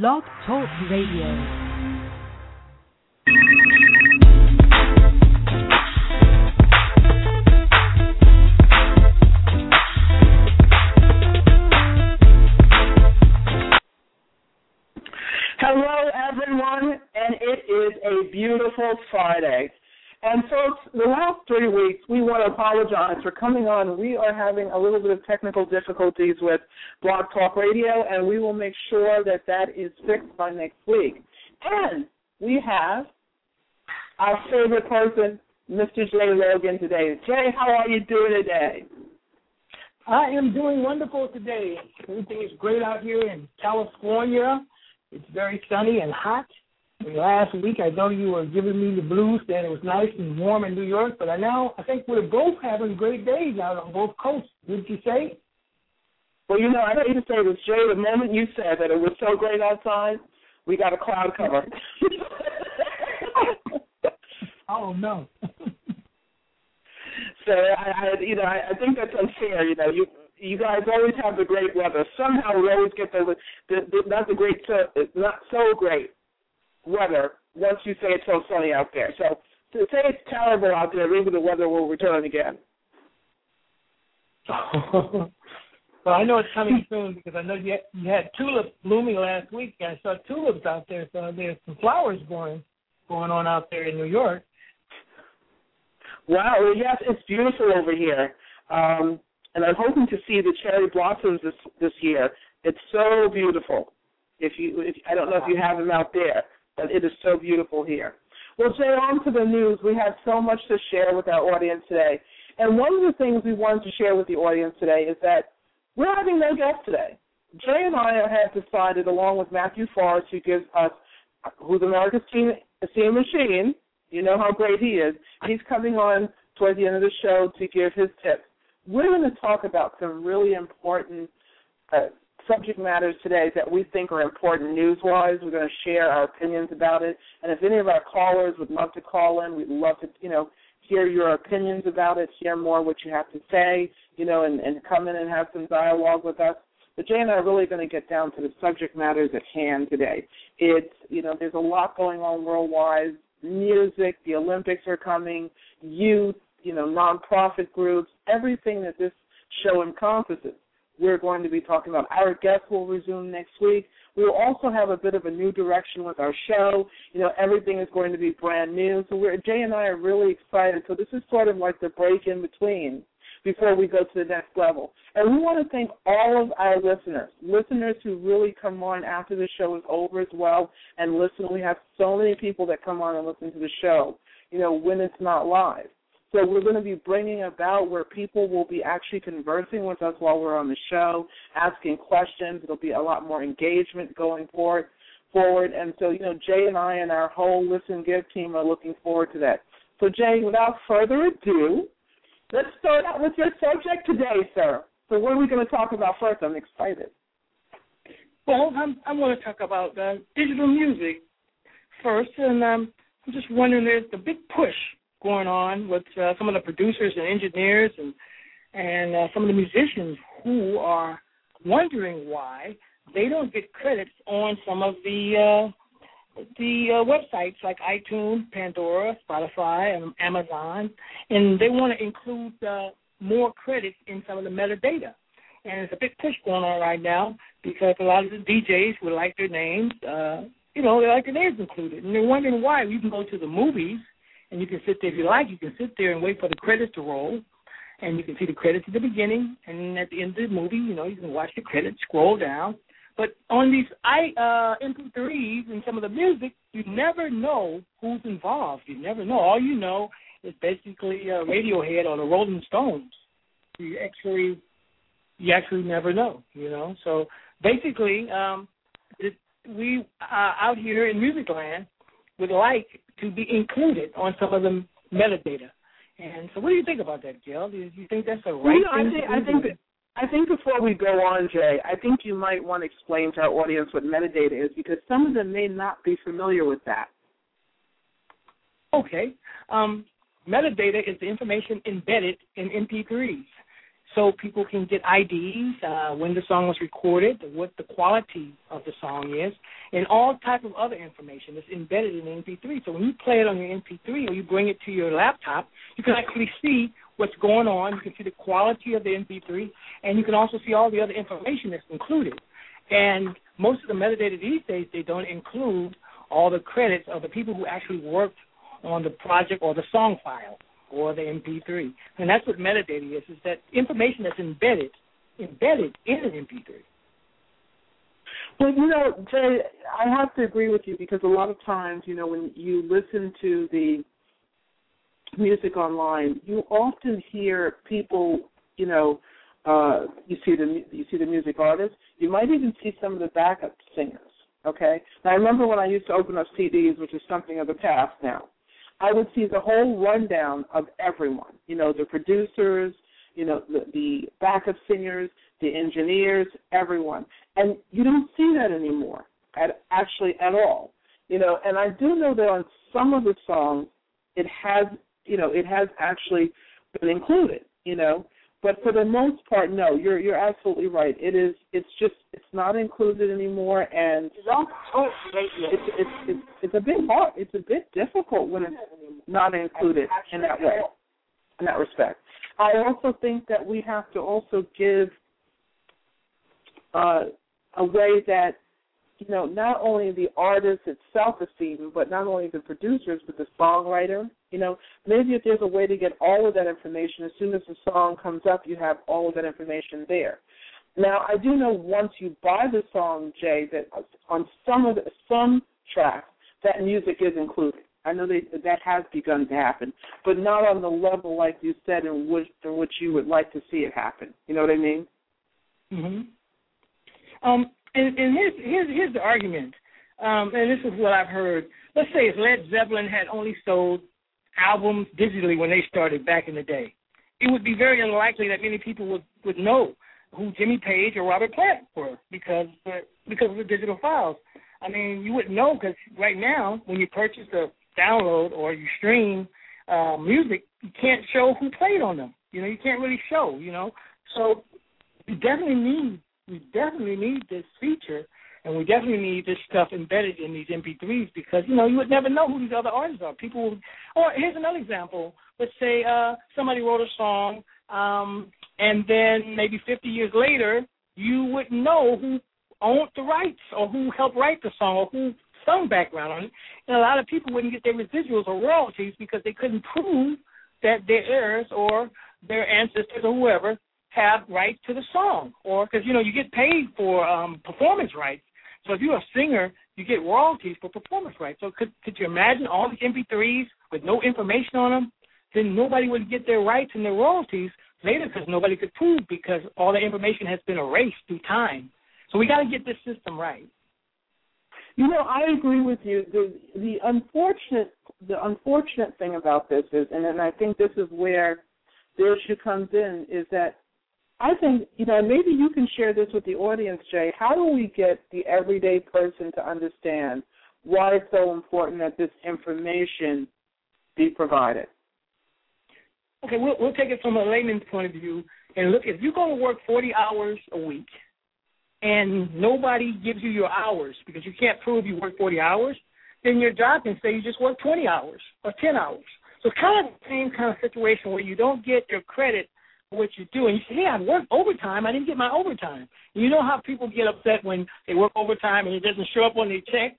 Blog Talk Radio. Hello, everyone, and it is a beautiful Friday. And folks, the last three weeks, we want to apologize for coming on. We are having a little bit of technical difficulties with Blog Talk Radio, and we will make sure that that is fixed by next week. And we have our favorite person, Mr. Jaee Logan, today. Jay, how are you doing today? I am doing wonderful today. Everything is great out here in California. It's very sunny and hot. Last week, I know you were giving me the blues, saying it was nice and warm in New York, but I now I think we're both having great days out on both coasts. Didn't you say? Well, you know, I hate to say this, Jay. The moment you said that it was so great outside, we got a cloud cover. oh no. so I, I, you know, I, I think that's unfair. You know, you you guys always have the great weather. Somehow we always get the, the, the not the great, not so great weather once you say it's so sunny out there. So to say it's terrible out there, maybe the weather will return again. well, I know it's coming soon because I know you had, you had tulips blooming last week. And I saw tulips out there, so there's some flowers going going on out there in New York. Wow, well, yes, it's beautiful over here. Um, and I'm hoping to see the cherry blossoms this this year. It's so beautiful. If you, if, I don't know if you have them out there, but it is so beautiful here. Well, Jay, on to the news. We have so much to share with our audience today, and one of the things we wanted to share with the audience today is that we're having no guest today. Jay and I have decided, along with Matthew Forrest, who gives us, who's America's Teen Esteem Machine. You know how great he is. He's coming on towards the end of the show to give his tips we're going to talk about some really important uh, subject matters today that we think are important news-wise. We're going to share our opinions about it, and if any of our callers would love to call in, we'd love to, you know, hear your opinions about it, hear more what you have to say, you know, and, and come in and have some dialogue with us. But Jay and I are really going to get down to the subject matters at hand today. It's, you know, there's a lot going on worldwide. Music, the Olympics are coming, youth, you know, nonprofit groups, everything that this show encompasses. We're going to be talking about. Our guests will resume next week. We will also have a bit of a new direction with our show. You know, everything is going to be brand new. So we're Jay and I are really excited. So this is sort of like the break in between before we go to the next level. And we want to thank all of our listeners, listeners who really come on after the show is over as well and listen. We have so many people that come on and listen to the show, you know, when it's not live. So we're going to be bringing about where people will be actually conversing with us while we're on the show, asking questions. It'll be a lot more engagement going forward. Forward, and so you know, Jay and I and our whole Listen Give team are looking forward to that. So Jay, without further ado, let's start out with your subject today, sir. So what are we going to talk about first? I'm excited. Well, I'm I'm going to talk about uh, digital music first, and um, I'm just wondering. There's the big push going on with uh, some of the producers and engineers and and uh, some of the musicians who are wondering why they don't get credits on some of the uh, the uh, websites like iTunes, Pandora, Spotify, and Amazon, and they want to include uh, more credits in some of the metadata. And it's a big push going on right now because a lot of the DJs would like their names, uh, you know, they like their names included, and they're wondering why. You can go to the movies and you can sit there if you like. You can sit there and wait for the credits to roll, and you can see the credits at the beginning, and at the end of the movie, you know, you can watch the credits, scroll down. But on these I uh, MP3s and some of the music, you never know who's involved. You never know. All you know is basically uh, Radiohead or the Rolling Stones. You actually, you actually never know. You know. So basically, um, it, we uh, out here in Musicland would like to be included on some of the metadata. And so, what do you think about that, Jill? Do you think that's the right know, thing I think, I think that, I think before we go on, Jay, I think you might want to explain to our audience what metadata is because some of them may not be familiar with that. Okay. Um, metadata is the information embedded in MP3s. So people can get IDs, uh, when the song was recorded, what the quality of the song is, and all type of other information that's embedded in the MP3. So when you play it on your MP3 or you bring it to your laptop, you can actually see what's going on. You can see the quality of the MP3, and you can also see all the other information that's included. And most of the metadata these days, they don't include all the credits of the people who actually worked on the project or the song file or the MP3. And that's what metadata is, is that information that's embedded embedded in an MP3. Well, you know, Jay, I have to agree with you because a lot of times, you know, when you listen to the music online, you often hear people, you know, uh, you see the you see the music artists. You might even see some of the backup singers. Okay. Now I remember when I used to open up CDs, which is something of the past now. I would see the whole rundown of everyone. You know, the producers, you know, the, the backup singers, the engineers, everyone. And you don't see that anymore, at, actually at all. You know, and I do know that on some of the songs, it has, you know, it has actually been included. You know, but for the most part, no, you're you're absolutely right. It is. It's just it's not included anymore, and it's it's it's it's, a bit hard. It's a bit difficult when it's not included in that way, in that respect. I also think that we have to also give uh, a way that you know not only the artist itself is seen, but not only the producers, but the songwriter you know, maybe if there's a way to get all of that information, as soon as the song comes up, you have all of that information there. Now, I do know once you buy the song, Jay, that on some of the, some tracks that music is included. I know they, that has begun to happen, but not on the level like you said in which in which you would like to see it happen. You know what I mean? Mhm. Um, and, and here's here's here's the argument, um, and this is what I've heard. Let's say if Led Zeppelin had only sold albums digitally when they started back in the day. It would be very unlikely that many people would would know who Jimmy Page or Robert Plant were because uh, because of the digital files. I mean, you wouldn't know because right now, when you purchase a download or you stream uh, music, you can't show who played on them. You know, you can't really show. You know, so you definitely need we definitely need this feature and we definitely need this stuff embedded in these MP3s because you know you would never know who these other artists are. People, would, or here's another example. Let's say uh, somebody wrote a song, um, and then maybe 50 years later, you wouldn't know who owned the rights or who helped write the song or who sung background on it. And a lot of people wouldn't get their residuals or royalties because they couldn't prove that their heirs or their ancestors or whoever have rights to the song, or because you know you get paid for um, performance rights. So if you're a singer, you get royalties for performance rights. So could could you imagine all these MP3s with no information on them? Then nobody would get their rights and their royalties later because nobody could prove because all the information has been erased through time. So we got to get this system right. You know, I agree with you. The the unfortunate the unfortunate thing about this is, and, and I think this is where the issue comes in, is that I think, you know, maybe you can share this with the audience, Jay. How do we get the everyday person to understand why it's so important that this information be provided? Okay, we'll, we'll take it from a layman's point of view and look. If you're going to work 40 hours a week and nobody gives you your hours because you can't prove you work 40 hours, then your job can say you just work 20 hours or 10 hours. So it's kind of the same kind of situation where you don't get your credit what you do. And you say, hey, I worked overtime. I didn't get my overtime. You know how people get upset when they work overtime and it doesn't show up on their check?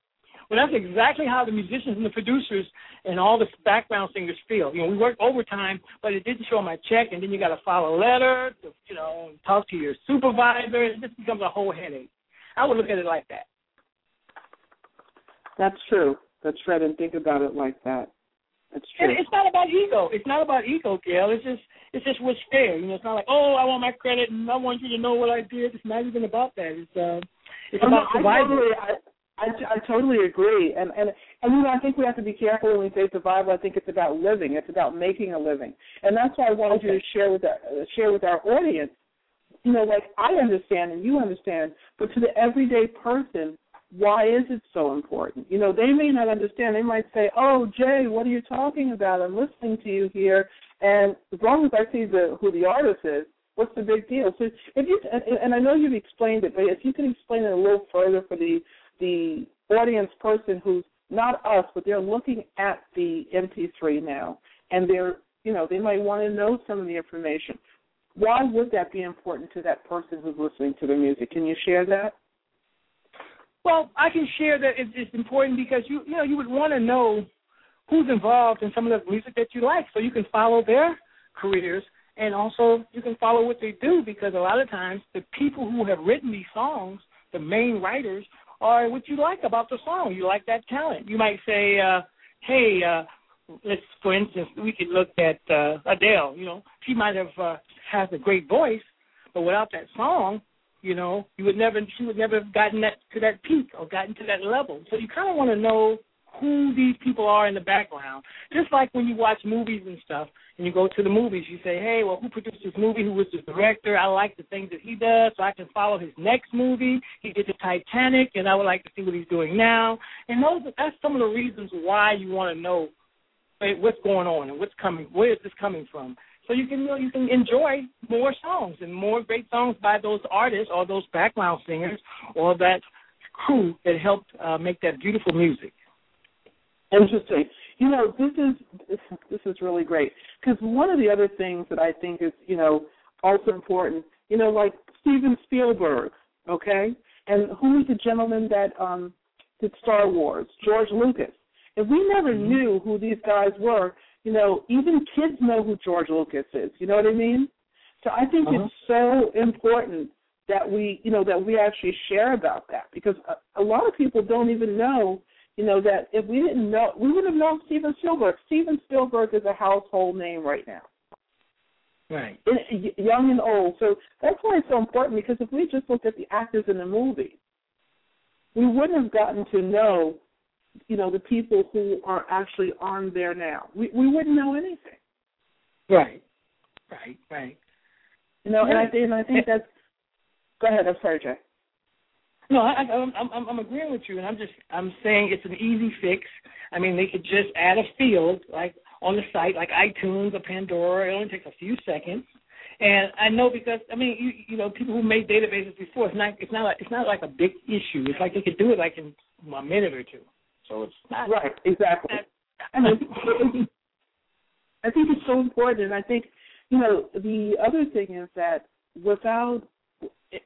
Well, that's exactly how the musicians and the producers and all the background singers feel. You know, we worked overtime, but it didn't show on my check, and then you got to file a letter to, you know, talk to your supervisor. It just becomes a whole headache. I would look at it like that. That's true. That's right. And think about it like that. That's true. And it's not about ego. It's not about ego, Gail. It's just it's just what's fair. You know, it's not like, oh, I want my credit and I want you to know what I did. It's not even about that. It's uh, it's about no, survival. I, I, I, I totally agree, and and and you know I think we have to be careful when we say survival. I think it's about living. It's about making a living, and that's why I wanted okay. you to share with our, uh, share with our audience. You know, like I understand and you understand, but to the everyday person, why is it so important? You know, they may not understand. They might say, "Oh, Jay, what are you talking about? I'm listening to you here." And as long as I see the who the artist is, What's the big deal? So if you and, and I know you've explained it, but if you can explain it a little further for the the audience person who's not us, but they're looking at the MP3 now, and they're you know they might want to know some of the information. Why would that be important to that person who's listening to the music? Can you share that? Well, I can share that it's, important because you you know you would want to know who's involved in some of the music that you like, so you can follow their careers and also you can follow what they do because a lot of times the people who have written these songs, the main writers, are what you like about the song. You like that talent. You might say, uh, "Hey, uh, let's for instance, we could look at uh, Adele. You know, she might have uh, has a great voice, but without that song, you know, you would never she would never have gotten that to that peak or gotten to that level. So you kind of want to know who these people are in the background. Just like when you watch movies and stuff, and you go to the movies, you say, hey, well, who produced this movie? Who was the director? I like the things that he does, so I can follow his next movie. He did the Titanic, and I would like to see what he's doing now. And those that's some of the reasons why you want to know what's going on and what's coming. Where is this coming from? So you can you, know, you can enjoy more songs and more great songs by those artists or those background singers or that crew that helped uh, make that beautiful music. Interesting. You know, this is this is really great because one of the other things that I think is you know also important, you know, like Steven Spielberg, okay, and who is the gentleman that um did Star Wars, George Lucas. If we never mm-hmm. knew who these guys were, you know, even kids know who George Lucas is. You know what I mean? So I think uh-huh. it's so important that we, you know, that we actually share about that because a, a lot of people don't even know you know that if we didn't know, we wouldn't have known Steven Spielberg. Steven Spielberg is a household name right now. Right. Young and old. So that's why it's so important because if we just looked at the actors in the movie, we wouldn't have gotten to know, you know, the people who are actually on there now. We we wouldn't know anything. Right. Right. Right. You know, and I think and I think that's. Go ahead. I'm sorry, Jay. No, I, I'm, I'm I'm agreeing with you, and I'm just I'm saying it's an easy fix. I mean, they could just add a field like on the site, like iTunes or Pandora. It only takes a few seconds, and I know because I mean, you you know, people who made databases before, it's not it's not like it's not like a big issue. It's like they could do it like in a minute or two. So it's not right. Exactly. I mean, I think it's so important, and I think you know the other thing is that without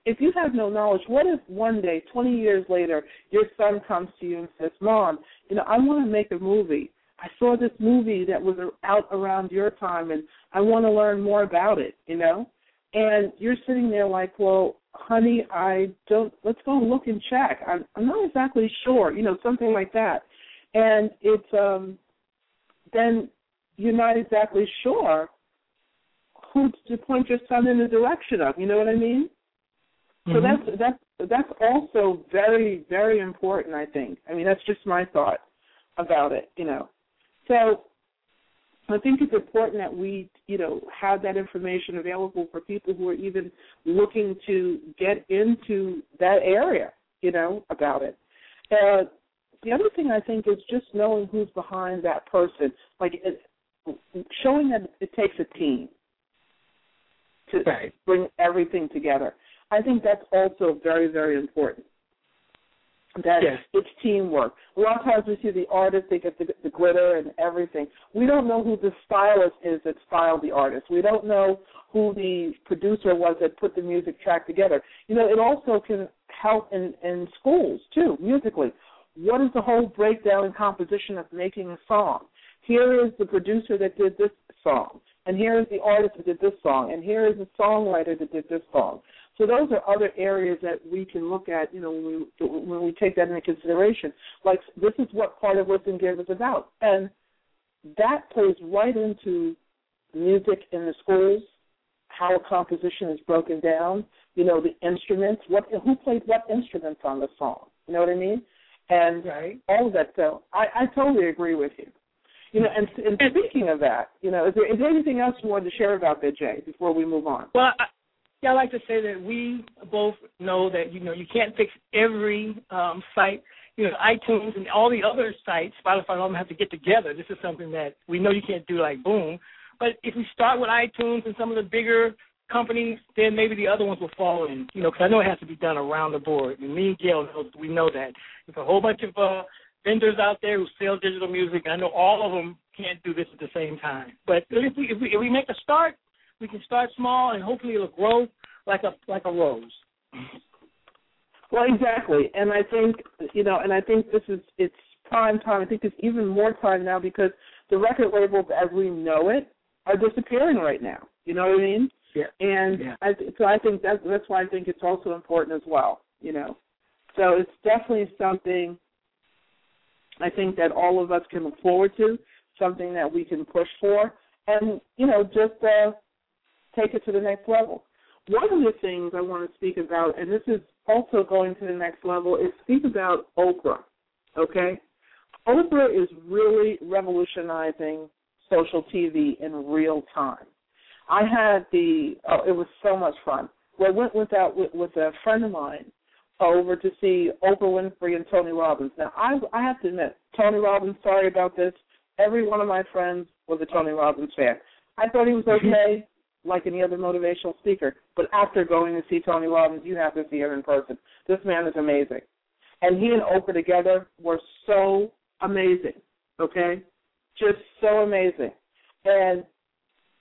if you have no knowledge, what if one day, 20 years later, your son comes to you and says, Mom, you know, I want to make a movie. I saw this movie that was out around your time and I want to learn more about it, you know? And you're sitting there like, well, honey, I don't, let's go look and check. I'm, I'm not exactly sure, you know, something like that. And it's, um, then you're not exactly sure who to point your son in the direction of, you know what I mean? So mm-hmm. that's that's that's also very very important. I think. I mean, that's just my thought about it. You know, so I think it's important that we you know have that information available for people who are even looking to get into that area. You know about it. Uh, the other thing I think is just knowing who's behind that person, like it, showing that it takes a team to right. bring everything together. I think that's also very, very important. That yes. it's teamwork. A lot of times we see the artist, they get the, the glitter and everything. We don't know who the stylist is that styled the artist. We don't know who the producer was that put the music track together. You know, it also can help in, in schools too, musically. What is the whole breakdown and composition of making a song? Here is the producer that did this song, and here is the artist that did this song, and here is the songwriter that did this song. So those are other areas that we can look at, you know, when we when we take that into consideration. Like this is what part of Listen Give is about, and that plays right into music in the schools, how a composition is broken down. You know, the instruments, what who played what instruments on the song. You know what I mean? And right. all of that. So I, I totally agree with you. You know, and, and speaking of that, you know, is there, is there anything else you wanted to share about that, Jay, before we move on? Well, I, yeah, I like to say that we both know that you know you can't fix every um, site. You know, iTunes and all the other sites, Spotify, all them have to get together. This is something that we know you can't do like boom. But if we start with iTunes and some of the bigger companies, then maybe the other ones will fall in. You know, because I know it has to be done around the board. Me and Gail know we know that. There's a whole bunch of uh, vendors out there who sell digital music. I know all of them can't do this at the same time. But if we if we, if we make a start, we can start small and hopefully it'll grow like a like a rose. Well, exactly, and I think you know, and I think this is it's prime time. I think it's even more time now because the record labels, as we know it, are disappearing right now. You know what I mean? Yeah. And yeah. I, so I think that's that's why I think it's also important as well. You know, so it's definitely something I think that all of us can look forward to, something that we can push for, and you know, just uh, take it to the next level. One of the things I want to speak about, and this is also going to the next level, is speak about Oprah. Okay, Oprah is really revolutionizing social TV in real time. I had the oh, it was so much fun. Well, I went with that with, with a friend of mine over to see Oprah Winfrey and Tony Robbins. Now, I I have to admit, Tony Robbins. Sorry about this. Every one of my friends was a Tony Robbins fan. I thought he was okay, like any other motivational speaker. But after going to see Tony Robbins, you have to see him in person. This man is amazing, and he and Oprah together were so amazing. Okay, just so amazing. And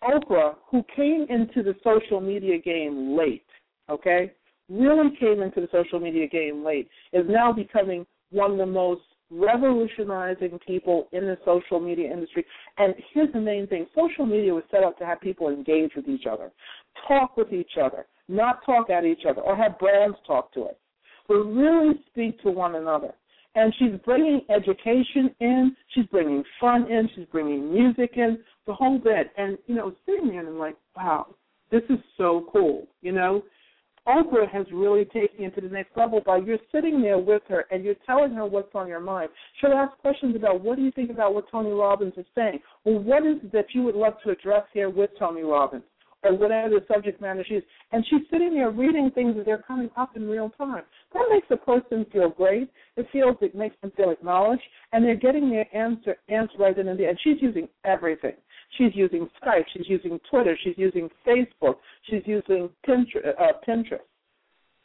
Oprah, who came into the social media game late, okay, really came into the social media game late, is now becoming one of the most revolutionizing people in the social media industry. And here's the main thing social media was set up to have people engage with each other, talk with each other, not talk at each other, or have brands talk to us, but really speak to one another. And she's bringing education in, she's bringing fun in, she's bringing music in, the whole bit. And, you know, sitting there and I'm like, wow, this is so cool, you know? Oprah has really taken it to the next level by you're sitting there with her and you're telling her what's on your mind. She'll ask questions about what do you think about what Tony Robbins is saying? Well, what is it that you would love to address here with Tony Robbins? Or whatever the subject matter is. And she's sitting there reading things that are coming up in real time. That makes a person feel great. It feels it makes them feel acknowledged and they're getting their answer answer right then and there. And she's using everything. She's using Skype. She's using Twitter. She's using Facebook. She's using Pinterest. Uh, Pinterest.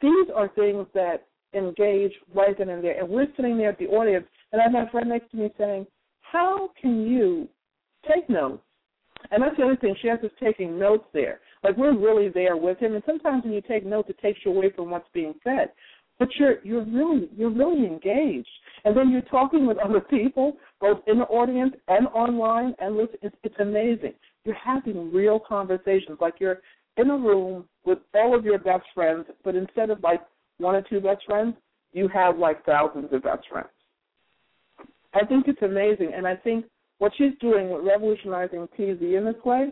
These are things that engage right then and there. And we're sitting there at the audience, and I have my friend next to me saying, "How can you take notes?" And that's the other thing. She has us taking notes there. Like we're really there with him. And sometimes when you take notes, it takes you away from what's being said. But you're you're really you're really engaged. And then you're talking with other people, both in the audience and online, and listen, it's, it's amazing. You're having real conversations, like you're in a room with all of your best friends, but instead of like one or two best friends, you have like thousands of best friends. I think it's amazing, and I think what she's doing with revolutionizing TV in this way,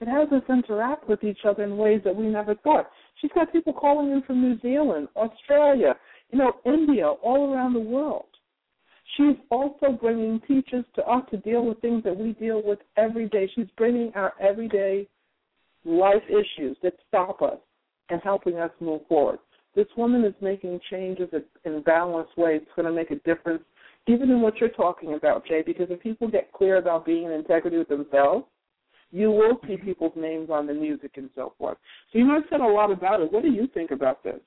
it has us interact with each other in ways that we never thought. She's got people calling in from New Zealand, Australia, you know, India, all around the world. She's also bringing teachers to us to deal with things that we deal with every day. She's bringing our everyday life issues that stop us and helping us move forward. This woman is making changes in balanced ways. It's going to make a difference, even in what you're talking about, Jay, because if people get clear about being in integrity with themselves, you will see people's names on the music and so forth. So you have said a lot about it. What do you think about this?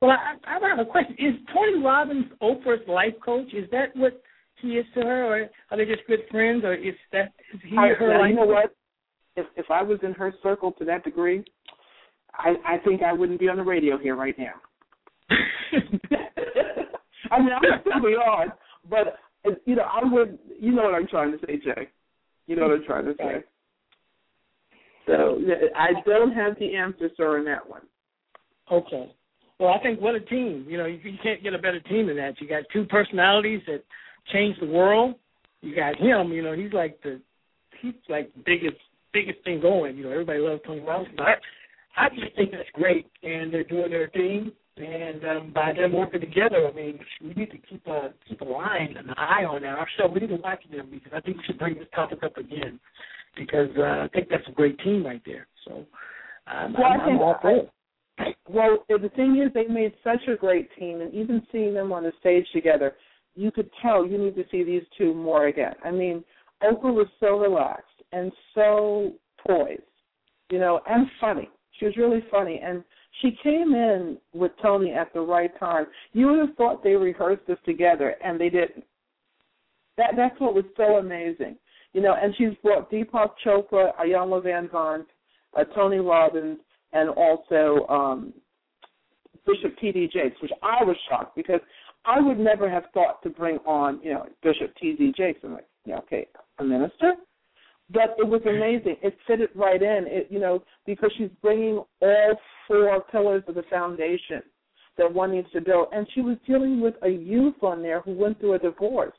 Well, I, I have a question. Is Tony Robbins Oprah's life coach? Is that what he is to her, or are they just good friends, or is that is he I, her now, life you know what? If if I was in her circle to that degree, I I think I wouldn't be on the radio here right now. I mean, I'm still on, but you know, I would. You know what I'm trying to say, Jay. You know what I'm trying to say. So I don't have the answer, sir, on that one. Okay. Well, I think what a team. You know, you, you can't get a better team than that. You got two personalities that change the world. You got him. You know, he's like the he's like the biggest biggest thing going. You know, everybody loves Tony Robbins. I I just think that's great, and they're doing their thing. And um, by them working together, I mean, we need to keep a keep a line, an eye on that. Our show, we need to watch them because I think we should bring this topic up again because uh, I think that's a great team right there. So um, Well, I'm, I I'm all for it. Well, the thing is, they made such a great team, and even seeing them on the stage together, you could tell you need to see these two more again. I mean, Oprah was so relaxed and so poised, you know, and funny. She was really funny, and she came in with Tony at the right time. You would have thought they rehearsed this together, and they didn't. That that's what was so amazing, you know. And she's brought Deepak Chopra, Iyanla Vanzant, uh, Tony Robbins, and also um, Bishop T.D. Jakes, which I was shocked because I would never have thought to bring on, you know, Bishop T.D. Jakes. I'm like, yeah, okay, a minister, but it was amazing. It fitted right in. It, you know, because she's bringing all four pillars of the foundation that one needs to build, and she was dealing with a youth on there who went through a divorce,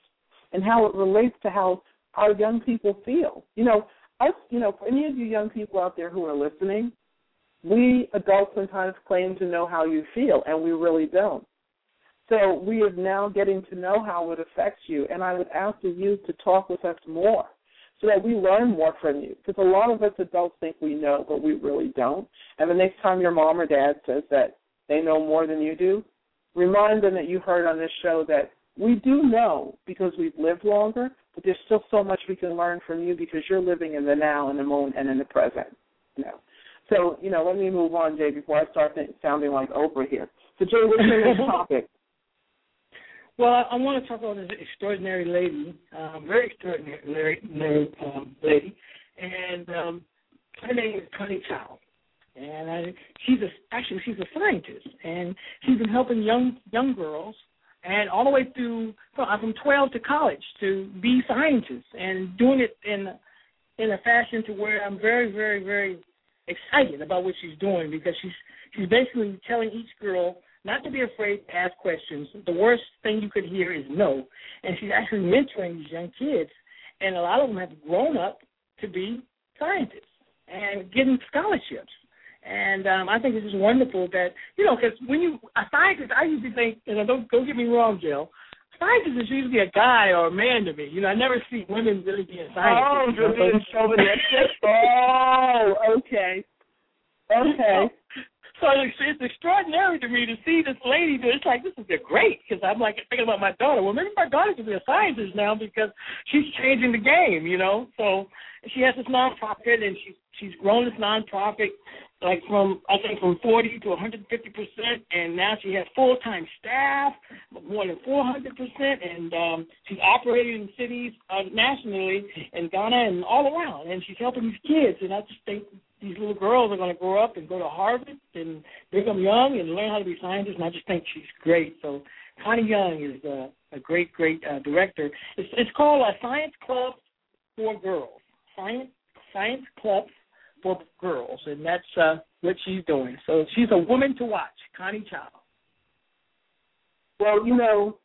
and how it relates to how our young people feel. You know, us, you know, for any of you young people out there who are listening, we adults sometimes claim to know how you feel, and we really don't. So we are now getting to know how it affects you, and I would ask the youth to talk with us more so that we learn more from you. Because a lot of us adults think we know, but we really don't. And the next time your mom or dad says that they know more than you do, remind them that you heard on this show that we do know because we've lived longer, but there's still so much we can learn from you because you're living in the now, in the moment, and in the present. You know. So, you know, let me move on, Jay, before I start sounding like Oprah here. So, Jay, what's your next topic? Well, I want to talk about this extraordinary lady, um, very extraordinary um, lady, and um, her name is Connie Chow, and I, she's a actually she's a scientist, and she's been helping young young girls, and all the way through from, from 12 to college to be scientists, and doing it in in a fashion to where I'm very very very excited about what she's doing because she's she's basically telling each girl not to be afraid to ask questions. The worst thing you could hear is no. And she's actually mentoring these young kids, and a lot of them have grown up to be scientists and getting scholarships. And um, I think it's just wonderful that you know because when you a scientist, I usually think, and don't don't get me wrong, Jill. Scientist is usually a guy or a man to me. You know, I never see women really being oh, scientists. Oh, you're being chauvinistic. oh, okay. Okay. So it's, it's extraordinary to me to see this lady do. It's like this is great because I'm like thinking about my daughter. Well, maybe my daughter could be a scientist now because she's changing the game, you know. So she has this nonprofit and she's she's grown this nonprofit like from I think from 40 to 150 percent, and now she has full time staff, more than 400 percent, and um, she's operating in cities uh, nationally in Ghana and all around, and she's helping these kids. And I just think these little girls are going to grow up and go to Harvard and become young and learn how to be scientists. And I just think she's great. So Connie Young is uh, a great, great uh, director. It's, it's called a Science Club for Girls. Science Science Club for Girls, and that's uh, what she's doing. So she's a woman to watch, Connie Chow. Well, you know,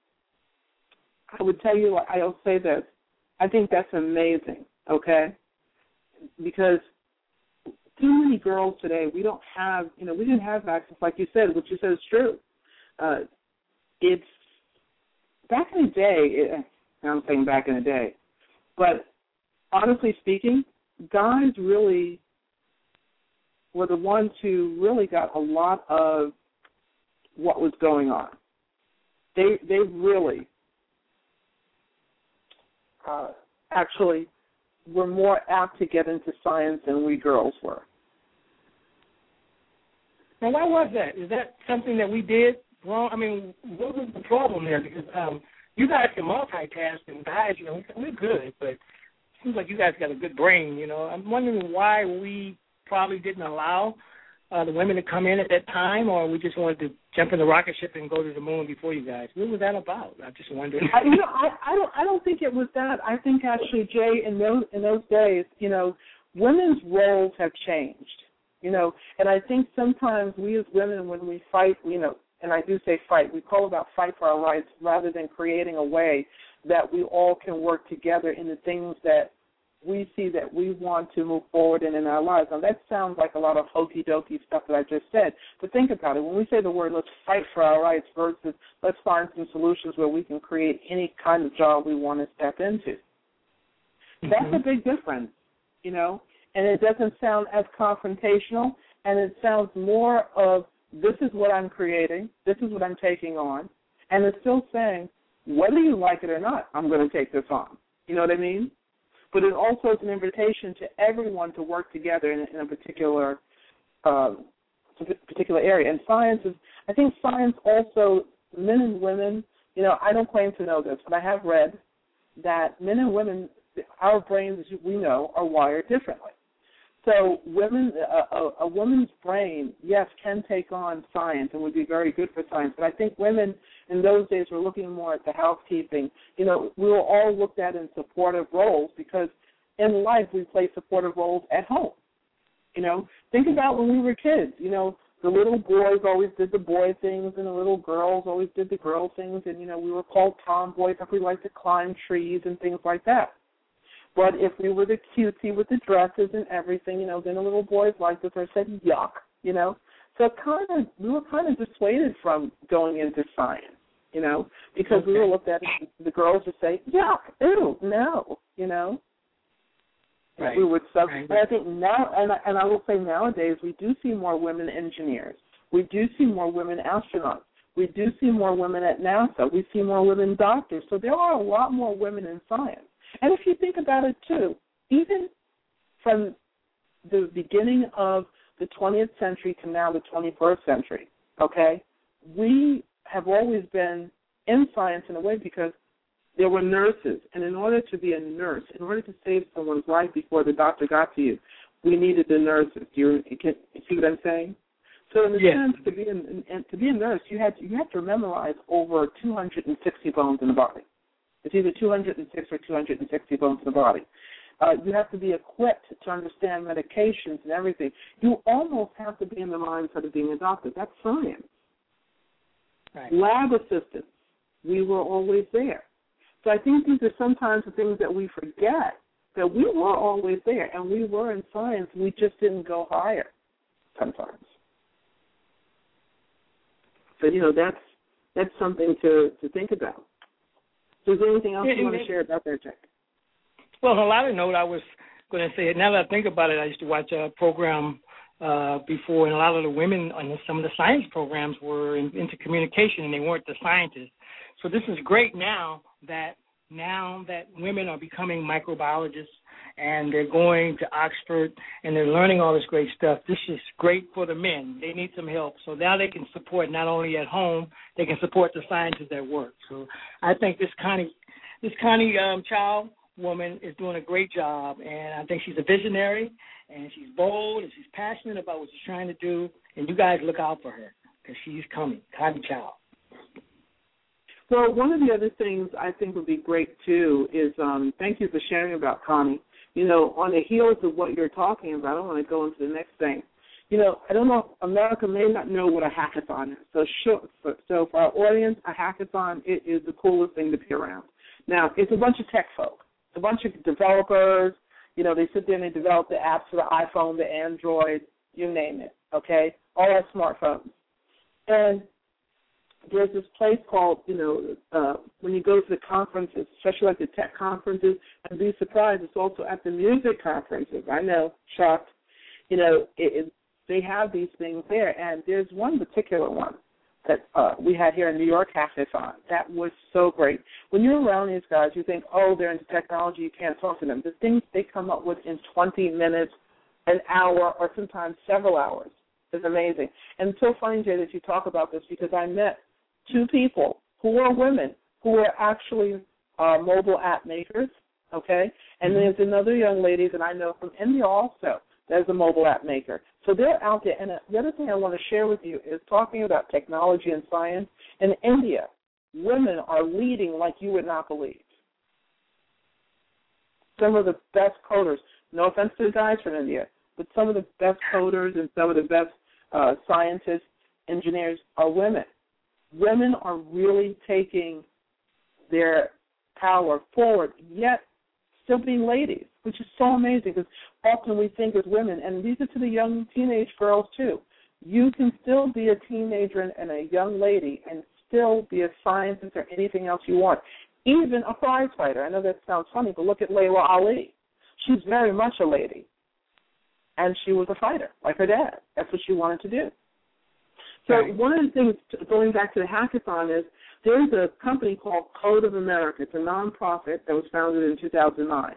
I would tell you, I'll say this. I think that's amazing. Okay, because too many girls today. We don't have, you know, we didn't have access, like you said, which you said is true. Uh, it's back in the day. It, I'm saying back in the day, but honestly speaking, guys really were the ones who really got a lot of what was going on. They they really uh, actually were more apt to get into science than we girls were. Now, why was that? Is that something that we did wrong? I mean, what was the problem there? Because um, you guys can multitask, and guys, you know, we're good, but it seems like you guys got a good brain. You know, I'm wondering why we probably didn't allow uh, the women to come in at that time, or we just wanted to jump in the rocket ship and go to the moon before you guys. What was that about? I'm just wondering. I, you know, I, I don't, I don't think it was that. I think actually, Jay, in those in those days, you know, women's roles have changed you know. And I think sometimes we as women, when we fight, you know, and I do say fight, we call about fight for our rights rather than creating a way that we all can work together in the things that we see that we want to move forward in in our lives. Now that sounds like a lot of hokey dokey stuff that I just said, but think about it. When we say the word let's fight for our rights versus let's find some solutions where we can create any kind of job we want to step into. Mm-hmm. That's a big difference, you know and it doesn't sound as confrontational, and it sounds more of this is what I'm creating, this is what I'm taking on, and it's still saying whether you like it or not, I'm going to take this on. You know what I mean? But it also is an invitation to everyone to work together in, in a particular um, particular area. And science is, I think, science also men and women. You know, I don't claim to know this, but I have read that men and women, our brains, as we know, are wired differently. So women, a, a, woman's brain, yes, can take on science and would be very good for science. But I think women in those days were looking more at the housekeeping. You know, we were all looked at in supportive roles because in life we play supportive roles at home. You know, think about when we were kids. You know, the little boys always did the boy things, and the little girls always did the girl things. And you know, we were called tomboys if we liked to climb trees and things like that. But if we were the cutesy with the dresses and everything, you know, then the little boys liked us or said yuck, you know. So kind of we were kind of dissuaded from going into science, you know, because okay. we were looked at the girls would say yuck, ew, no, you know. Right. We would sub. Right. And I think now, and and I will say nowadays, we do see more women engineers. We do see more women astronauts. We do see more women at NASA. We see more women doctors. So there are a lot more women in science. And if you think about it too, even from the beginning of the 20th century to now the 21st century, okay, we have always been in science in a way because there were nurses, and in order to be a nurse, in order to save someone's life before the doctor got to you, we needed the nurses. Do you, can, you see what I'm saying? So in a yes. sense, to be a, to be a nurse, you had to, you had to memorize over 260 bones in the body. It's either 206 or 260 bones in the body. Uh, you have to be equipped to understand medications and everything. You almost have to be in the mindset of being a doctor. That's science. Right. Lab assistants, we were always there. So I think these are sometimes the things that we forget that we were always there and we were in science. We just didn't go higher sometimes. But you know that's that's something to to think about. There anything else you want to share about that, Jack? Well, on a lighter note, I was going to say, now that I think about it, I used to watch a program uh, before, and a lot of the women on some of the science programs were in, into communication, and they weren't the scientists. So this is great now that now that women are becoming microbiologists and they're going to Oxford and they're learning all this great stuff. This is great for the men. They need some help. So now they can support not only at home, they can support the scientists at work. So I think this Connie this Connie um child woman is doing a great job and I think she's a visionary and she's bold and she's passionate about what she's trying to do and you guys look out for her because she's coming. Connie Child. Well, one of the other things I think would be great too is um, thank you for sharing about Connie. You know, on the heels of what you're talking about, I want to go into the next thing. You know, I don't know. America may not know what a hackathon is. So, sure, so for our audience, a hackathon it is the coolest thing to be around. Now, it's a bunch of tech folk, a bunch of developers. You know, they sit there and they develop the apps for the iPhone, the Android, you name it. Okay, all our smartphones. And there's this place called, you know, uh, when you go to the conferences, especially like the tech conferences, and be surprised, it's also at the music conferences. I know, shocked. You know, it, it, they have these things there, and there's one particular one that uh, we had here in New York Hackathon. That was so great. When you're around these guys, you think, oh, they're into technology, you can't talk to them. The things they come up with in 20 minutes, an hour, or sometimes several hours is amazing. And it's so funny, Jay, that you talk about this because I met two people who are women who are actually uh, mobile app makers. Okay, and mm-hmm. there's another young lady that I know from India also that's a mobile app maker. So they're out there. And uh, the other thing I want to share with you is talking about technology and science. In India, women are leading like you would not believe. Some of the best coders. No offense to the guys from India, but some of the best coders and some of the best uh, scientists, engineers are women women are really taking their power forward, yet still being ladies, which is so amazing because often we think as women, and these are to the young teenage girls too, you can still be a teenager and, a young lady and still be a scientist or anything else you want. Even a prize fighter. I know that sounds funny, but look at Laila Ali. She's very much a lady. And she was a fighter, like her dad. That's what she wanted to do. So right. one of the things, going back to the hackathon, is there's a company called Code of America. It's a nonprofit that was founded in 2009.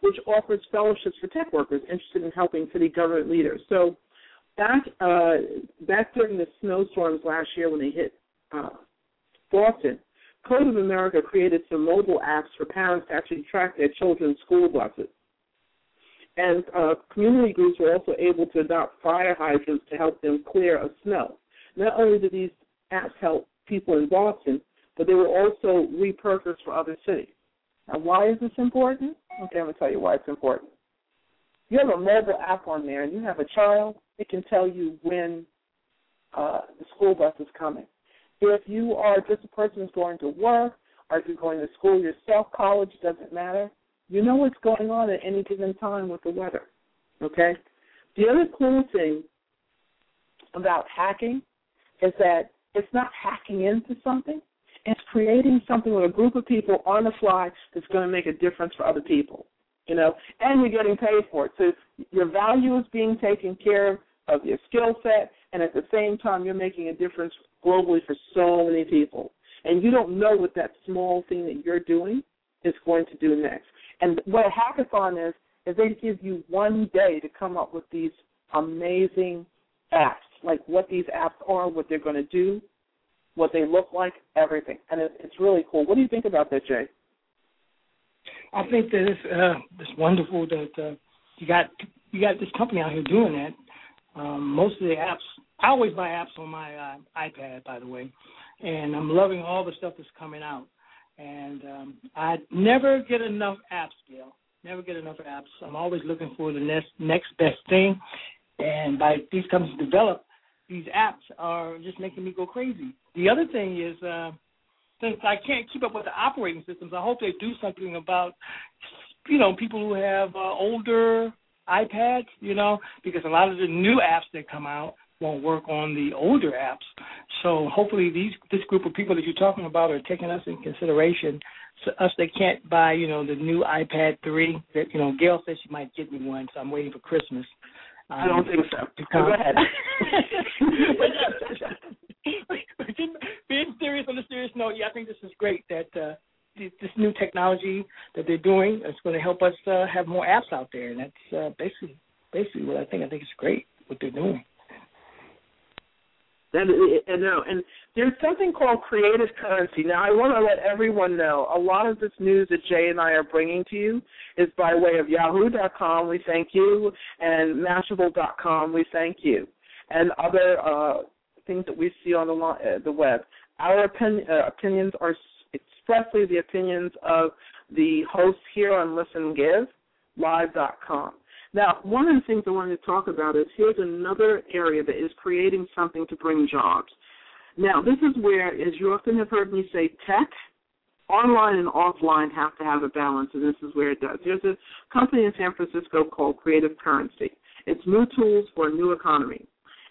which offers fellowships for tech workers interested in helping city government leaders. So back uh, back during the snowstorms last year when they hit uh, Boston, Code of America created some mobile apps for parents to actually track their children's school buses. And uh, community groups were also able to adopt fire hydrants to help them clear of snow. Not only did these apps help people in Boston, but they were also repurposed for other cities. Now, why is this important? Okay, I'm going to tell you why it's important. You have a mobile app on there and you have a child, it can tell you when uh, the school bus is coming. If you are just a person who's going to work, or if you're going to school yourself, college, doesn't matter. You know what's going on at any given time with the weather. Okay? The other cool thing about hacking is that it's not hacking into something, it's creating something with a group of people on the fly that's going to make a difference for other people. You know, and you're getting paid for it. So your value is being taken care of, of your skill set, and at the same time, you're making a difference globally for so many people. And you don't know what that small thing that you're doing is going to do next. And what a hackathon is, is they give you one day to come up with these amazing apps, like what these apps are, what they're going to do, what they look like, everything. And it, it's really cool. What do you think about that, Jay? I think that it's, uh, it's wonderful that uh, you got you got this company out here doing that. Um, most of the apps, I always buy apps on my uh, iPad, by the way, and I'm loving all the stuff that's coming out. And um, I never get enough apps, Gail. Never get enough apps. I'm always looking for the next next best thing. And by these companies develop, these apps are just making me go crazy. The other thing is, uh, since I can't keep up with the operating systems, I hope they do something about, you know, people who have uh, older iPads, you know, because a lot of the new apps that come out won't work on the older apps. So hopefully these this group of people that you're talking about are taking us in consideration. So us that can't buy, you know, the new iPad three. That you know, Gail says she might get me one, so I'm waiting for Christmas. Um, I don't think so. Go ahead. being serious on a serious note, yeah, I think this is great that uh, this new technology that they're doing is going to help us uh, have more apps out there, and that's uh, basically basically what I think. I think it's great what they're doing. And and there's something called creative currency. Now, I want to let everyone know a lot of this news that Jay and I are bringing to you is by way of Yahoo.com. We thank you, and Mashable.com. We thank you, and other uh, things that we see on the uh, the web. Our opinion, uh, opinions are expressly the opinions of the hosts here on Listen Give Live.com. Now, one of the things I wanted to talk about is here's another area that is creating something to bring jobs. Now, this is where, as you often have heard me say, tech, online and offline have to have a balance, and this is where it does. There's a company in San Francisco called Creative Currency. It's new tools for a new economy,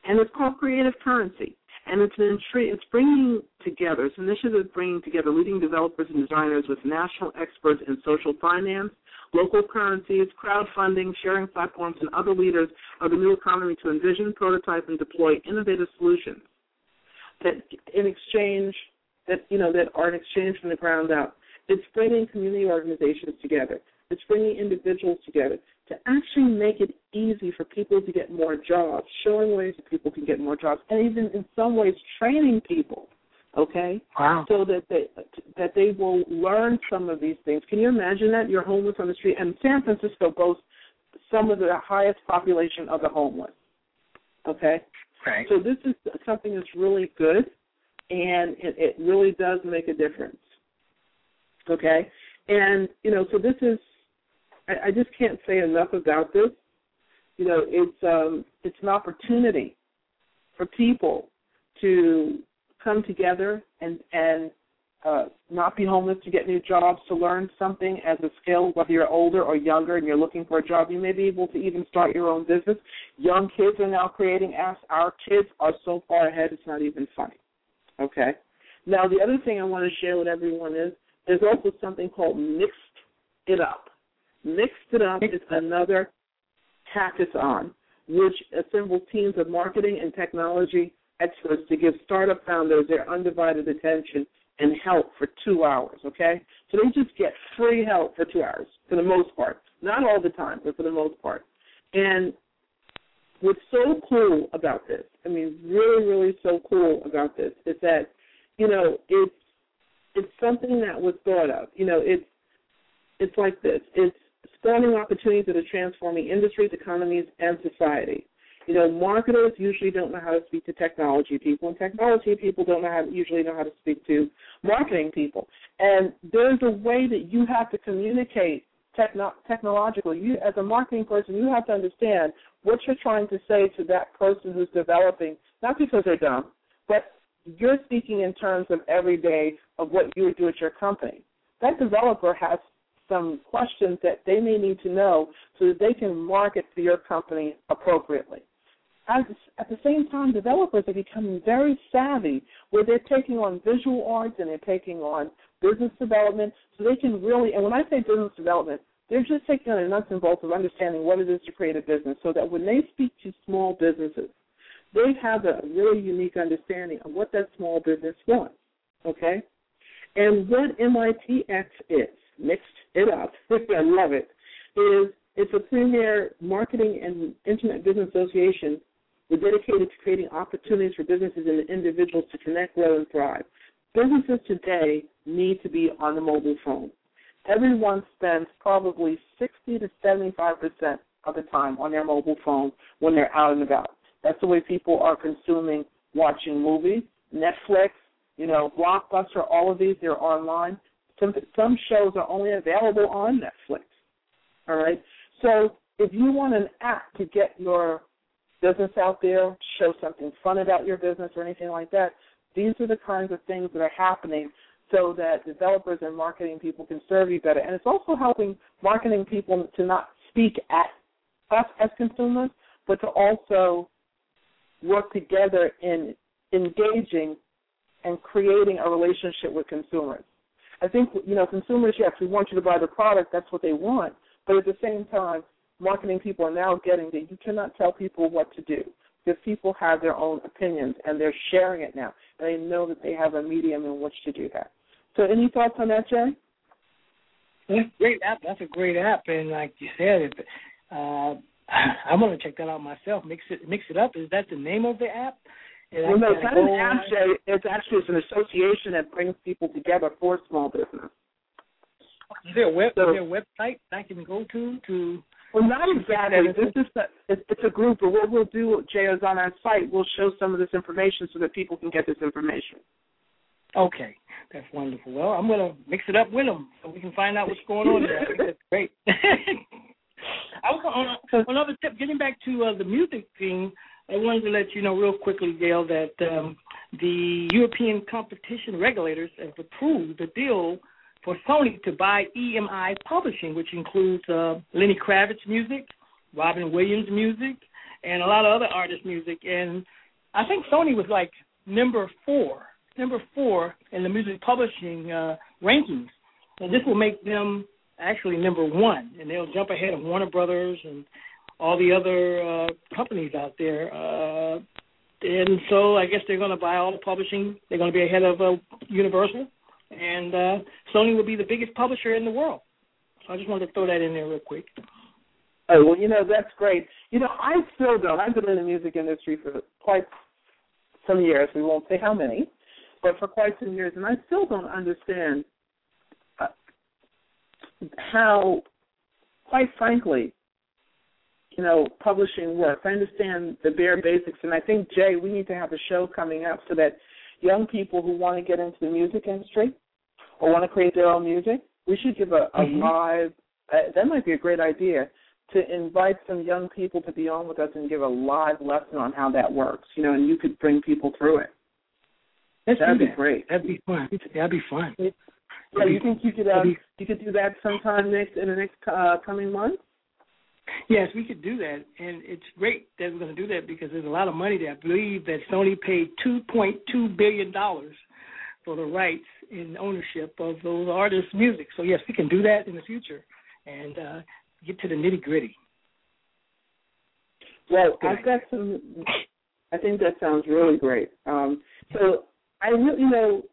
and it's called Creative Currency. And it's an it's bringing together, it's an initiative bringing together leading developers and designers with national experts in social finance, local currencies, crowdfunding, sharing platforms, and other leaders of the new economy to envision, prototype, and deploy innovative solutions that, in exchange, that you know that are in exchange from the ground up. It's bringing community organizations together. It's bringing individuals together to actually make it easy for people to get more jobs, showing ways that people can get more jobs, and even in some ways training people okay? Wow. So that they that they will learn some of these things. Can you imagine that you're homeless on the street? And San Francisco boasts some of the highest population of the homeless. Okay. Right. So this is something that's really good, and it, it really does make a difference. Okay. And you know, so this is I, I just can't say enough about this. You know, it's um, it's an opportunity for people to come together and and uh, not be homeless to get new jobs, to learn something as a skill, whether you're older or younger and you're looking for a job. You may be able to even start your own business. Young kids are now creating apps. Our kids are so far ahead, it's not even funny. Okay? Now, the other thing I want to share with everyone is there's also something called Mixed It Up. Mixed It Up is another hackathon which assembles teams of marketing and technology experts to give startup founders their undivided attention and help for two hours, okay? So they just get free help for two hours for the most part. Not all the time, but for the most part. And what's so cool about this, I mean, really, really so cool about this, is that, you know, it's it's something that was thought of. You know, it's it's like this. It's spawning opportunities that are transforming industries, economies, and society. You know, marketers usually don't know how to speak to technology people, and technology people don't know how to, usually know how to speak to marketing people. And there's a way that you have to communicate techno- technologically. You, as a marketing person, you have to understand what you're trying to say to that person who's developing, not because they're dumb, but you're speaking in terms of every day of what you would do at your company. That developer has some questions that they may need to know so that they can market to your company appropriately. At, the same time, developers are becoming very savvy where they're taking on visual arts and they're taking on business development so they can really, and when I say business development, they're just taking on the nuts and bolts of understanding what it is to create a business so that when they speak to small businesses, they have a really unique understanding of what that small business wants. Okay? And what MITx is, mixed it up, I love it, is it's a premier marketing and internet business association we're dedicated to creating opportunities for businesses and individuals to connect, grow, and thrive. Businesses today need to be on the mobile phone. Everyone spends probably 60 to 75 percent of the time on their mobile phone when they're out and about. That's the way people are consuming, watching movies, Netflix, you know, Blockbuster. All of these they're online. Some some shows are only available on Netflix. All right. So if you want an app to get your business out there, show something fun about your business or anything like that. These are the kinds of things that are happening so that developers and marketing people can serve you better. And it's also helping marketing people to not speak at us as consumers, but to also work together in engaging and creating a relationship with consumers. I think, you know, consumers, yes, we want you to buy the product, that's what they want, but at the same time, marketing people are now getting that you cannot tell people what to do because people have their own opinions and they're sharing it now. And they know that they have a medium in which to do that. So, any thoughts on that, Jay? That's great app. That's a great app, and like you said, uh, I'm gonna check that out myself. Mix it, mix it up. Is that the name of the app? well, no, it's not an app, Jay. It's actually it's an association that brings people together for small business. Is there a web? So, is there a website I can go to to well, not exactly. This is a, it's, it's a group, but what we'll do, Jay, is on our site, we'll show some of this information so that people can get this information. Okay, that's wonderful. Well, I'm going to mix it up with them so we can find out what's going on there. That's great. I was on another tip. Getting back to uh, the music thing, I wanted to let you know real quickly, Gail, that um, the European competition regulators have approved a deal for Sony to buy EMI Publishing, which includes uh, Lenny Kravitz music, Robbie Williams music, and a lot of other artists' music. And I think Sony was like number four, number four in the music publishing uh, rankings. And this will make them actually number one, and they'll jump ahead of Warner Brothers and all the other uh, companies out there. Uh, and so I guess they're going to buy all the publishing. They're going to be ahead of uh, Universal and uh, Sony will be the biggest publisher in the world. So I just wanted to throw that in there real quick. Oh well, you know that's great. You know, I still don't. I've been in the music industry for quite some years. We won't say how many, but for quite some years, and I still don't understand uh, how, quite frankly, you know, publishing works. I understand the bare basics, and I think Jay, we need to have a show coming up so that young people who want to get into the music industry or want to create their own music, we should give a, a mm-hmm. live. Uh, that might be a great idea to invite some young people to be on with us and give a live lesson on how that works. You know, and you could bring people through it. Let's That'd be that. great. That'd be fun. That'd be fun. Yeah, you think you could uh, you could do that sometime next in the next uh, coming month? Yes, we could do that, and it's great that we're going to do that because there's a lot of money there. I believe that Sony paid 2.2 billion dollars for the rights and ownership of those artists' music. So yes, we can do that in the future and uh, get to the nitty gritty. Well, I've got some. I think that sounds really great. Um, so I really you know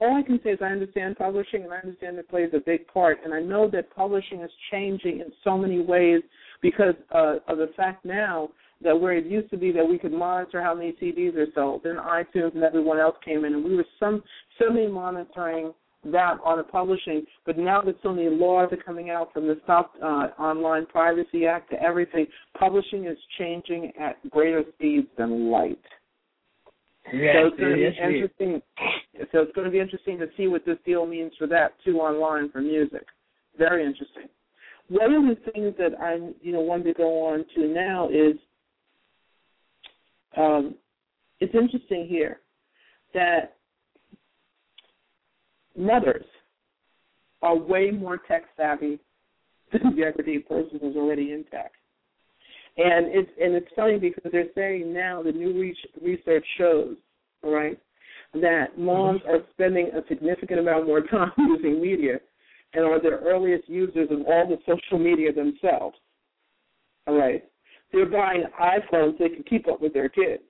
all I can say is I understand publishing and I understand it plays a big part, and I know that publishing is changing in so many ways because uh, of the fact now that where it used to be that we could monitor how many CDs are sold, then iTunes and everyone else came in, and we were some certainly monitoring that on the publishing. But now that so many laws are coming out from the Stop uh, Online Piracy Act to everything, publishing is changing at greater speeds than light. Yes, so it's going to be interesting. So it's going to be interesting to see what this deal means for that too online for music. Very interesting. One of the things that I you know wanted to go on to now is um, it's interesting here that mothers are way more tech savvy than the everyday person who's already in tech. And it's and it's funny because they're saying now the new research shows, right, that moms are spending a significant amount more time using media and are the earliest users of all the social media themselves. All right. They're buying iPhones so they can keep up with their kids.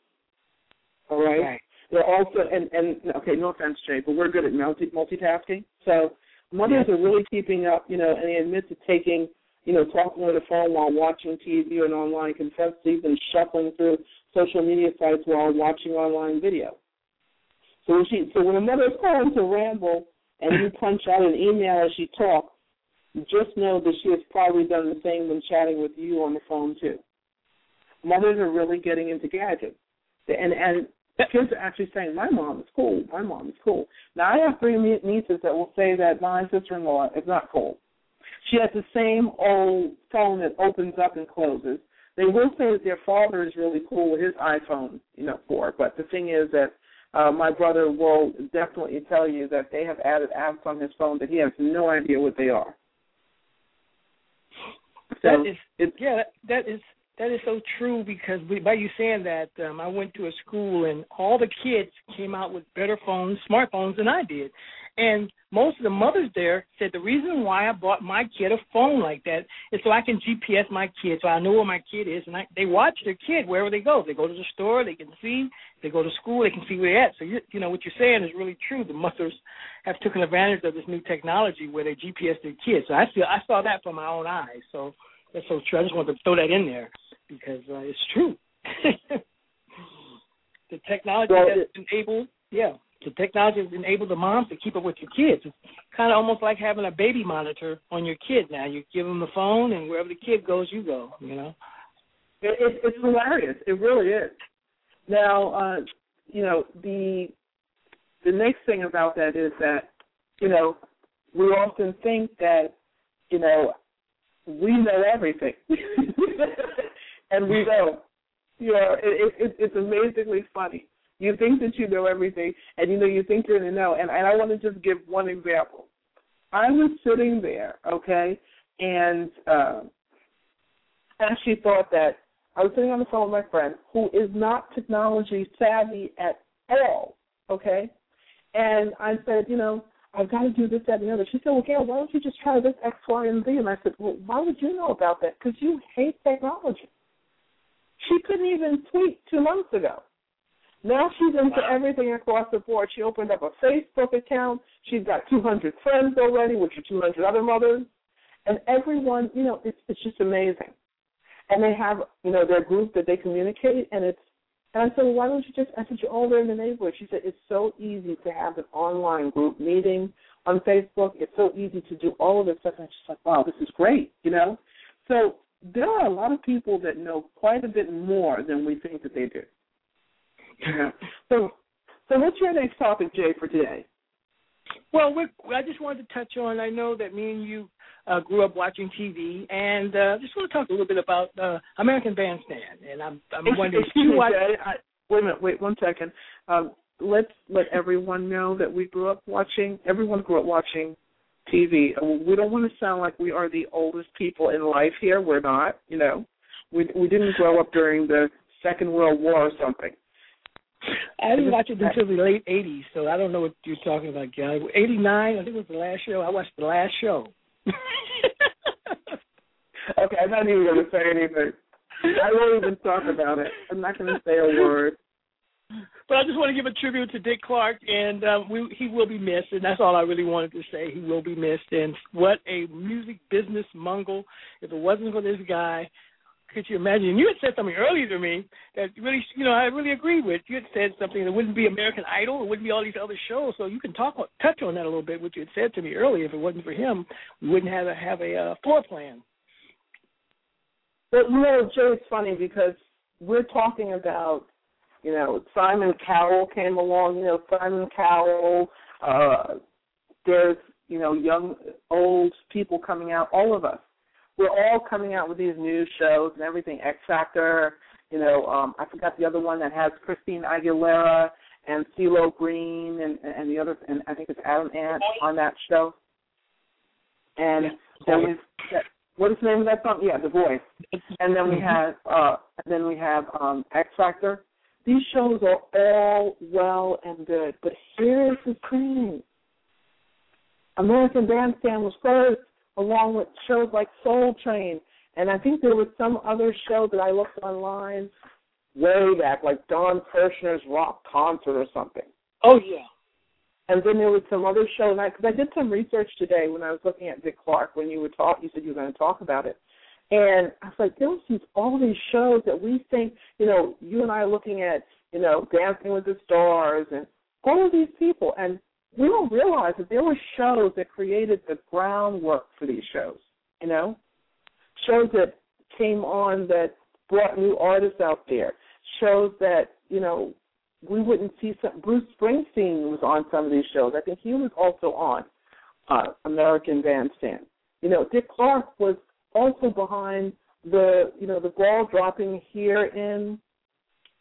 All right. Right. They're also and and okay, no offense, Jay, but we're good at multi multitasking. So mothers are really keeping up, you know, and they admit to taking, you know, talking on the phone while watching TV and online confess to even shuffling through social media sites while watching online video. So when she so when a mother's calling to ramble and you punch out an email as she talks, just know that she has probably done the same when chatting with you on the phone too. Mothers are really getting into gadgets. And and kids are actually saying, "My mom is cool. My mom is cool." Now I have three nieces that will say that my sister-in-law is not cool. She has the same old phone that opens up and closes. They will say that their father is really cool with his iPhone, you know, four. But the thing is that uh, my brother will definitely tell you that they have added apps on his phone that he has no idea what they are. So that is yeah, that, that is that is so true because we, by you saying that, um, I went to a school and all the kids came out with better phones, smartphones than I did. And most of the mothers there said the reason why I bought my kid a phone like that is so I can GPS my kid, so I know where my kid is, and I, they watch their kid wherever they go. If they go to the store, they can see. If they go to school, they can see where they're at. So you, you know what you're saying is really true. The mothers have taken advantage of this new technology where they GPS their kids. So I feel I saw that from my own eyes. So that's so true. I just wanted to throw that in there because uh, it's true. the technology has enabled, yeah, the technology has enabled the moms to keep up with your kids. It's kind of almost like having a baby monitor on your kid now. You give them the phone, and wherever the kid goes, you go. You know. It, it, it's hilarious. It really is. Now, uh, you know, the the next thing about that is that, you know, we often think that, you know, we know everything, and we don't. You know, it, it, it's amazingly funny. You think that you know everything, and you know you think you're in the know. And, and I want to just give one example. I was sitting there, okay, and uh, actually thought that I was sitting on the phone with my friend who is not technology savvy at all, okay? And I said, you know, I've got to do this, that, and the other. She said, well, Gail, why don't you just try this X, Y, and Z? And I said, well, why would you know about that? Because you hate technology. She couldn't even tweet two months ago. Now she's into Wow. everything across the board. She opened up a Facebook account. She's got 200 friends already, which are 200 other mothers. And everyone, you know, it's it's just amazing. And they have, you know, their group that they communicate, and it's. And I said, well, why don't you just? I said, you're all there in the neighborhood. She said, it's so easy to have an online group meeting on Facebook. It's so easy to do all of this stuff. And she's like, wow, this is great, you know. So there are a lot of people that know quite a bit more than we think that they do. So, so what's your next topic, Jay, for today? Well, we're, I just wanted to touch on. I know that me and you uh, grew up watching TV, and uh, just want to talk a little bit about uh, American Bandstand. And I'm, I'm wondering, Excuse you watch? Jay. I, wait a minute. Wait one second. Um, let's let everyone know that we grew up watching. Everyone grew up watching TV. We don't want to sound like we are the oldest people in life here. We're not. You know, we we didn't grow up during the Second World War or something. I didn't watch it until the late '80s, so I don't know what you're talking about, Gary. '89, I think was the last show. I watched the last show. Okay, I'm not even going to say anything. I won't even talk about it. I'm not going to say a word. but I just want to give a tribute to Dick Clark, and uh, we, he will be missed, and that's all I really wanted to say. He will be missed, and what a music business mongrel! If it wasn't for this guy, could you imagine? You had said something earlier to me that really, you know, I really agree with. You had said something that wouldn't be American Idol, it wouldn't be all these other shows. So you can talk, touch on that a little bit. What you had said to me earlier. If it wasn't for him, we wouldn't have a have a uh, floor plan. But you know, Joe, it's funny because we're talking about, you know, Simon Cowell came along. You know, Simon Cowell. Uh, there's, you know, young, old people coming out. All of us we're all coming out with these new shows and everything. X Factor, you know, um, I forgot the other one that has Christina Aguilera and CeeLo Green and and the other, and I think it's Adam Ant on that show. And then we, what is the name of that song? Yeah, The Voice. And then we mm-hmm. have, uh, then we have um, X Factor. These shows are all well and good, but here's the thing: American Bandstand was first along with shows like Soul Train. And I think there was some other show that I looked online way back, like Don Kirshner's Rock Concert or something. Oh yeah. And then there was some other show, and I because I did some research today when I was looking at Dick Clark when you were talk, you said you were going to talk about it, and I was like, there was these all these shows that we think, you know, you and I are looking at, you know, Dancing with the Stars and all of these people, and we don't realize that there were shows that created the groundwork for these shows. You know, shows that came on that brought new artists out there. Shows that you know we wouldn't see. Some, Bruce Springsteen was on some of these shows. I think he was also on uh, American Bandstand. You know, Dick Clark was also behind the you know the ball dropping here in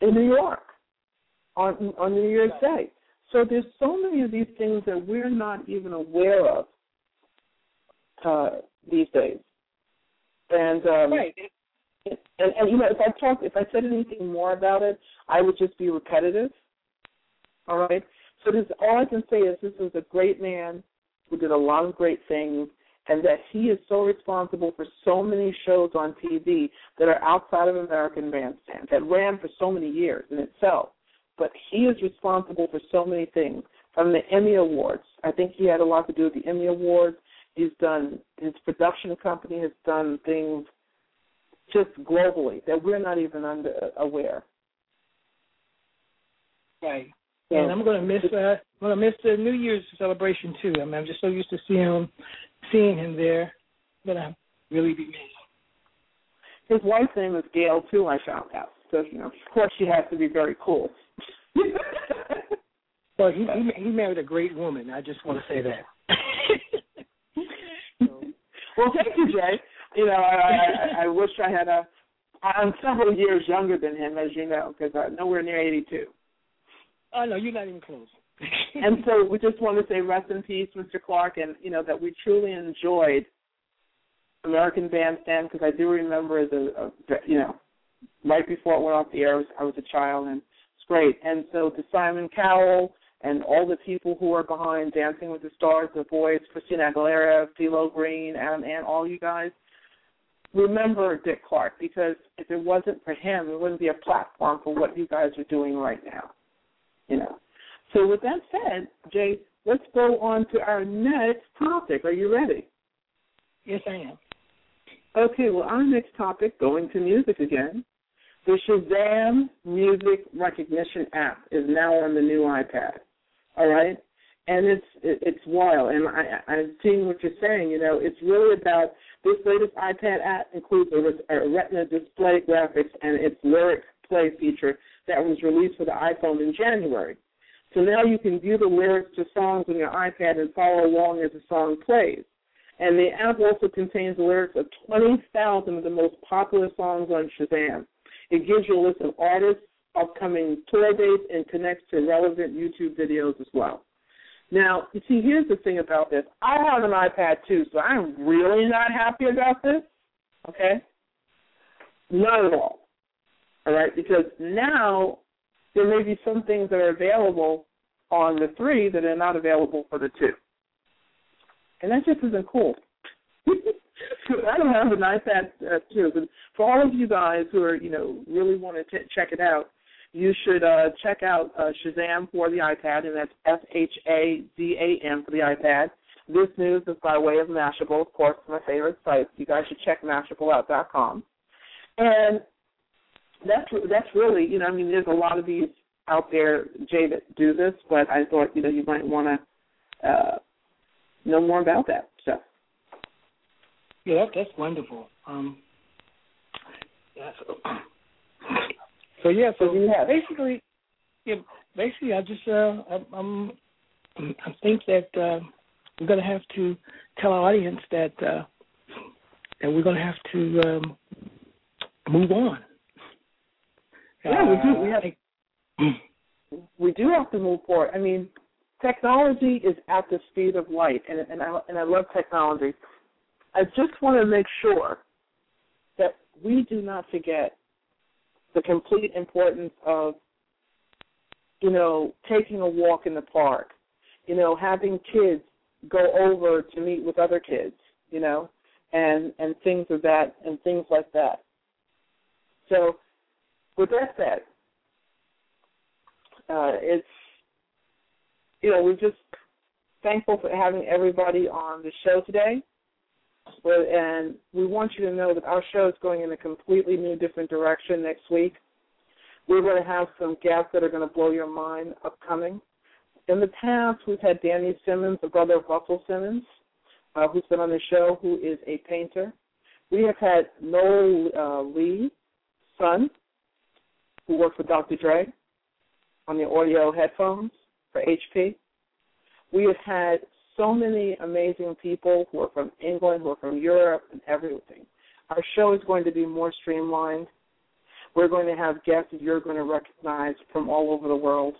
in New York on on New Year's Day. So there's so many of these things that we're not even aware of uh, these days. And um, right. And, and you know, if I talk, if I said anything more about it, I would just be repetitive. All right. So this, all I can say is this is a great man who did a lot of great things, and that he is so responsible for so many shows on TV that are outside of American Bandstand that ran for so many years in itself but he is responsible for so many things. From the Emmy Awards, I think he had a lot to do with the Emmy Awards. He's done his production company has done things just globally that we're not even under, aware. Right. So, and I'm going to miss uh, I'm going to miss the New Year's celebration too. I mean, I'm just so used to seeing him, seeing him there. But I really be missed. His wife's name is Gail too. I found out. So you know, of course, she has to be very cool. well, he, he he married a great woman. I just want to say that. well, thank you, Jay. You know, I, I I wish I had a. I'm several years younger than him, as you know, because I'm nowhere near 82. Oh no, you're not even close. and so we just want to say rest in peace, Mr. Clark, and you know that we truly enjoyed American Bandstand because I do remember the uh, a you know right before it went off the air, I was, I was a child and great. And so to Simon Cowell and all the people who are behind Dancing with the Stars, The Voice, Christina Aguilera, CeeLo Green, Adam and all you guys, remember Dick Clark because if it wasn't for him, it wouldn't be a platform for what you guys are doing right now. You know. So with that said, Jay, let's go on to our next topic. Are you ready? Yes, I am. Okay, well, our next topic, going to music again, the Shazam Music Recognition app is now on the new iPad. All right, and it's it's wild. And I, I'm seeing what you're saying. You know, it's really about this latest iPad app includes a, a Retina display graphics and its lyric play feature that was released for the iPhone in January. So now you can view the lyrics to songs on your iPad and follow along as the song plays. And the app also contains the lyrics of 20,000 of the most popular songs on Shazam. It gives you a list of artists, upcoming tour dates, and connects to relevant YouTube videos as well. Now, you see, here's the thing about this. I have an iPad too, so I'm really not happy about this. Okay? Not at all. All right? Because now there may be some things that are available on the three that are not available for the two. And that just isn't cool. I don't have an iPad uh, too, but for all of you guys who are, you know, really want to t- check it out, you should uh, check out uh, Shazam for the iPad, and that's S H A Z A M for the iPad. This news is by way of Mashable, of course, my favorite site. You guys should check mashableout.com. And that's that's really, you know, I mean, there's a lot of these out there, Jay, that do this, but I thought, you know, you might want to uh, know more about that stuff. Yeah, that, that's wonderful. Um, yeah, so, so yeah, so basically, yeah, basically, I just uh, I, I'm I think that uh, we're going to have to tell our audience that uh, that we're going to have to um, move on. Yeah, we do. We have. Uh, we do have to move forward. I mean, technology is at the speed of light, and and I and I love technology. I just want to make sure that we do not forget the complete importance of, you know, taking a walk in the park, you know, having kids go over to meet with other kids, you know, and and things of that and things like that. So, with that said, uh, it's you know we're just thankful for having everybody on the show today. And we want you to know that our show is going in a completely new, different direction next week. We're going to have some guests that are going to blow your mind upcoming. In the past, we've had Danny Simmons, the brother of Russell Simmons, uh, who's been on the show, who is a painter. We have had Noel uh, Lee, son, who worked with Dr. Dre on the audio headphones for HP. We have had so many amazing people who are from England, who are from Europe, and everything. Our show is going to be more streamlined. We're going to have guests that you're going to recognize from all over the world.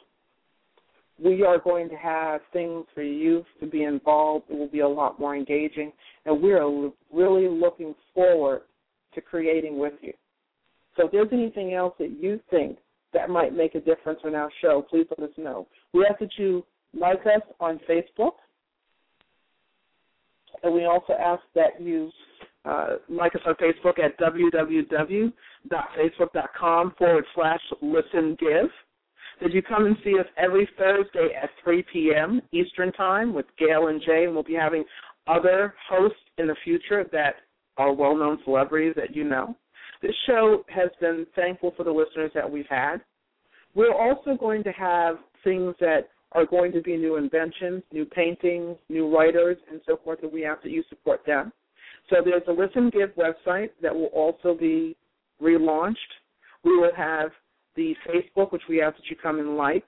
We are going to have things for youth to be involved. It will be a lot more engaging, and we are really looking forward to creating with you. So if there's anything else that you think that might make a difference in our show, please let us know. We ask that you like us on Facebook and we also ask that you uh, like us on Facebook at www.facebook.com forward slash listen give. That you come and see us every Thursday at 3 p.m. Eastern Time with Gail and Jay, and we'll be having other hosts in the future that are well known celebrities that you know. This show has been thankful for the listeners that we've had. We're also going to have things that are going to be new inventions, new paintings, new writers, and so forth, and we ask that you support them. So there's a Listen Give website that will also be relaunched. We will have the Facebook, which we ask that you come and like.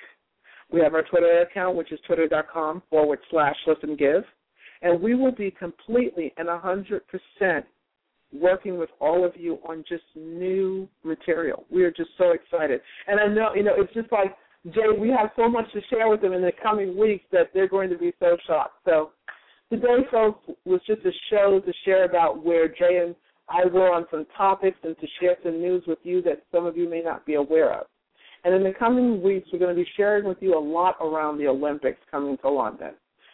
We have our Twitter account, which is twitter.com forward slash listen give. And we will be completely and 100% working with all of you on just new material. We are just so excited. And I know, you know, it's just like Jay, we have so much to share with them in the coming weeks that they're going to be so shocked. So today, folks, was just a show to share about where Jay and I were on some topics and to share some news with you that some of you may not be aware of. And in the coming weeks, we're going to be sharing with you a lot around the Olympics coming to London.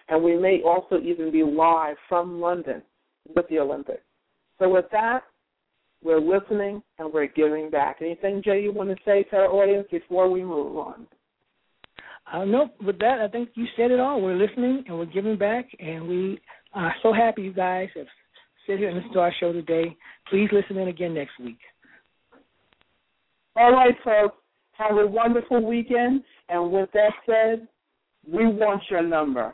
And we may also even be live from London with the Olympics. So with that, we're listening and we're giving back. Anything, Jay, you want to say to our audience before we move on? Uh, no, with that, I think you said it all. We're listening and we're giving back, and we are so happy you guys have sit here and listen to our show today. Please listen in again next week. All right, folks. Have a wonderful weekend. And with that said, we want your number.